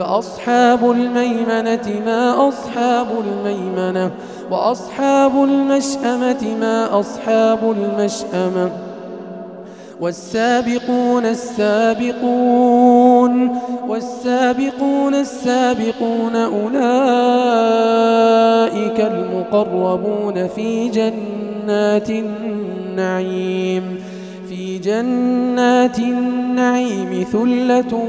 فأصحاب الميمنة ما أصحاب الميمنة وأصحاب المشأمة ما أصحاب المشأمة والسابقون السابقون والسابقون السابقون أولئك المقربون في جنات النعيم في جنات النعيم ثلة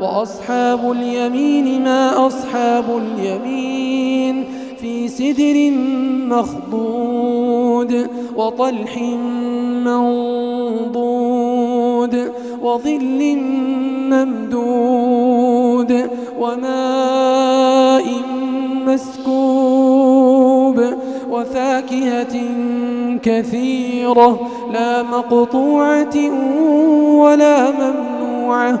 وأصحاب اليمين ما أصحاب اليمين في سدر مخضود وطلح منضود وظل ممدود وماء مسكوب وفاكهة كثيرة لا مقطوعة ولا ممنوعة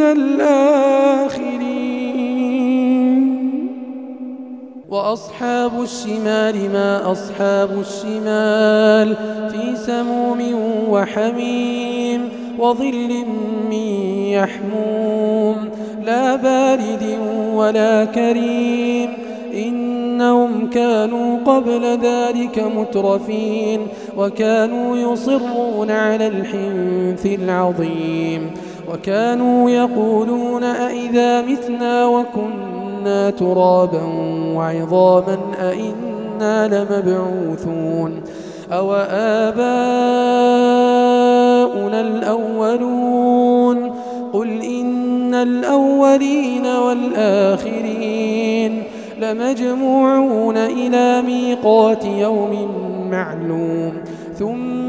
الآخرين. وأصحاب الشمال ما أصحاب الشمال في سموم وحميم وظل من يحموم. لا بارد ولا كريم. إنهم كانوا قبل ذلك مترفين. وكانوا يصرون على الحنث العظيم. وكانوا يقولون أئذا متنا وكنا ترابا وعظاما أئنا لمبعوثون أو آباؤنا الأولون قل إن الأولين والآخرين لمجموعون إلى ميقات يوم معلوم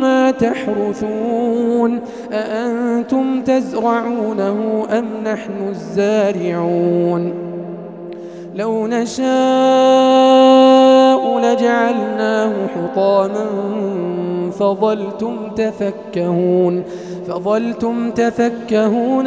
ما تحرثون أأنتم تزرعونه أم نحن الزارعون لو نشاء لجعلناه حطاما فظلتم تفكهون فظلتم تفكهون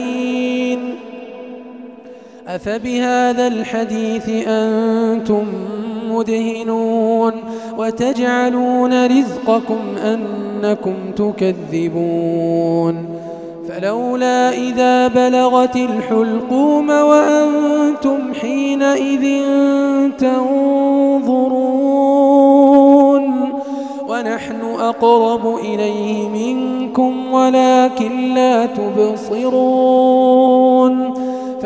أفبهذا الحديث أنتم مدهنون وتجعلون رزقكم أنكم تكذبون فلولا إذا بلغت الحلقوم وأنتم حينئذ تنظرون ونحن أقرب إليه منكم ولكن لا تبصرون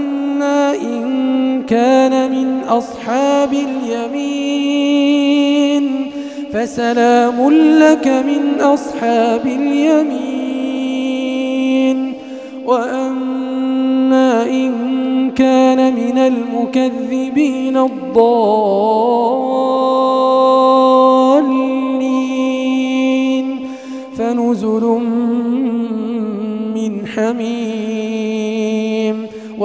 وأما إن كان من أصحاب اليمين فسلام لك من أصحاب اليمين. وأما إن كان من المكذبين الضالين فنزل من حميم